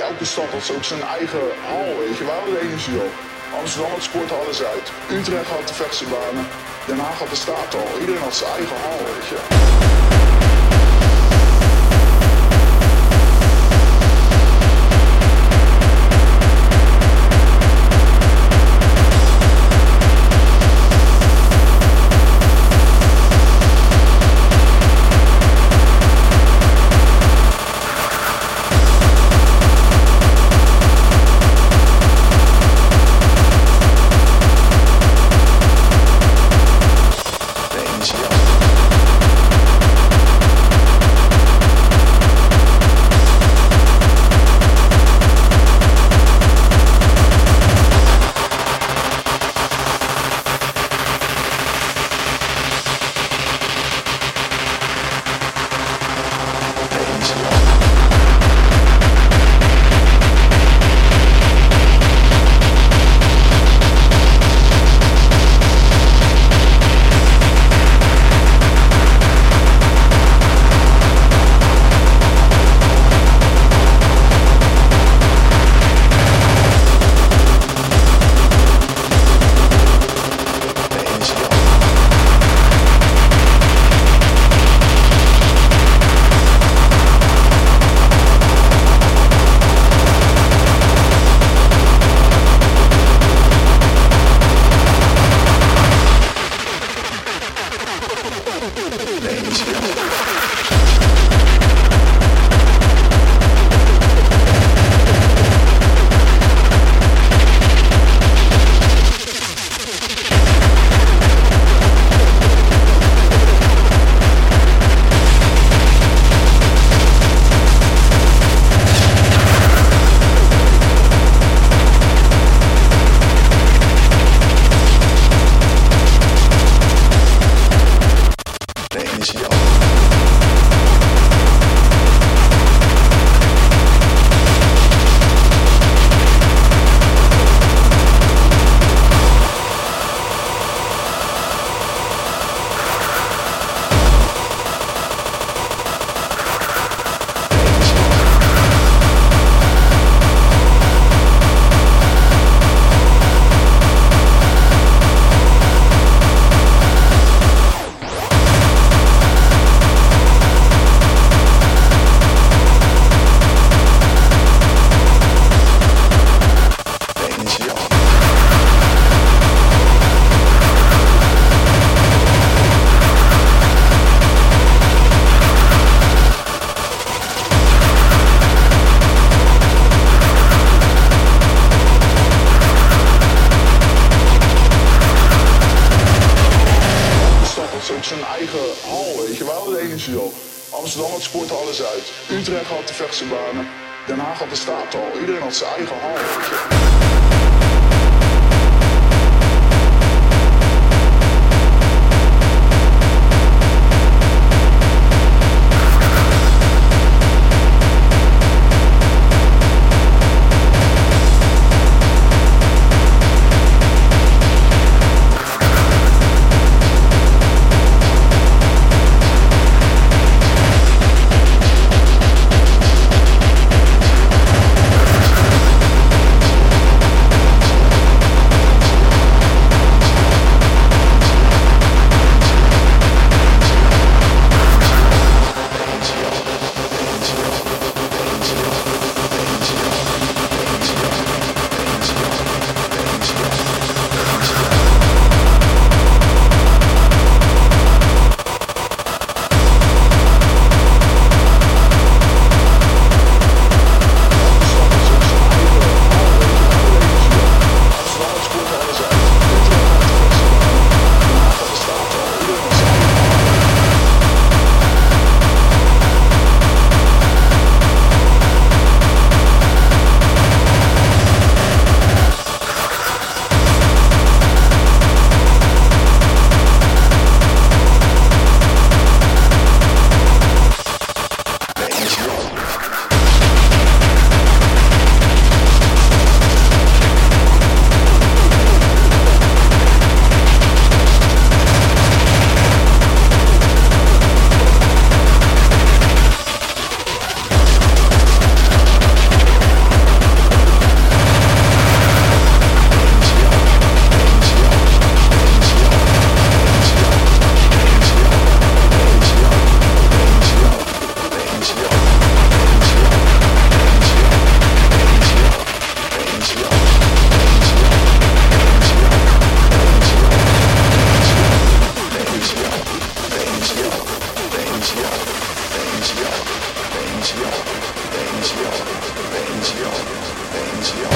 elke stad had ook zijn eigen hal, weet je wel, de energie op. Amsterdam had sporthal is uit. Utrecht had de vechtsebanen. Den Haag had de staathal. Iedereen had zijn eigen hal, weet je. 你去去 zijn eigen hal, weet je wel. de. Amsterdam had sport alles uit. Utrecht had de vechtse banen. Den Haag had de staathal. Iedereen had zijn eigen hal. Benzial, Benzial, Benzial, Benzial.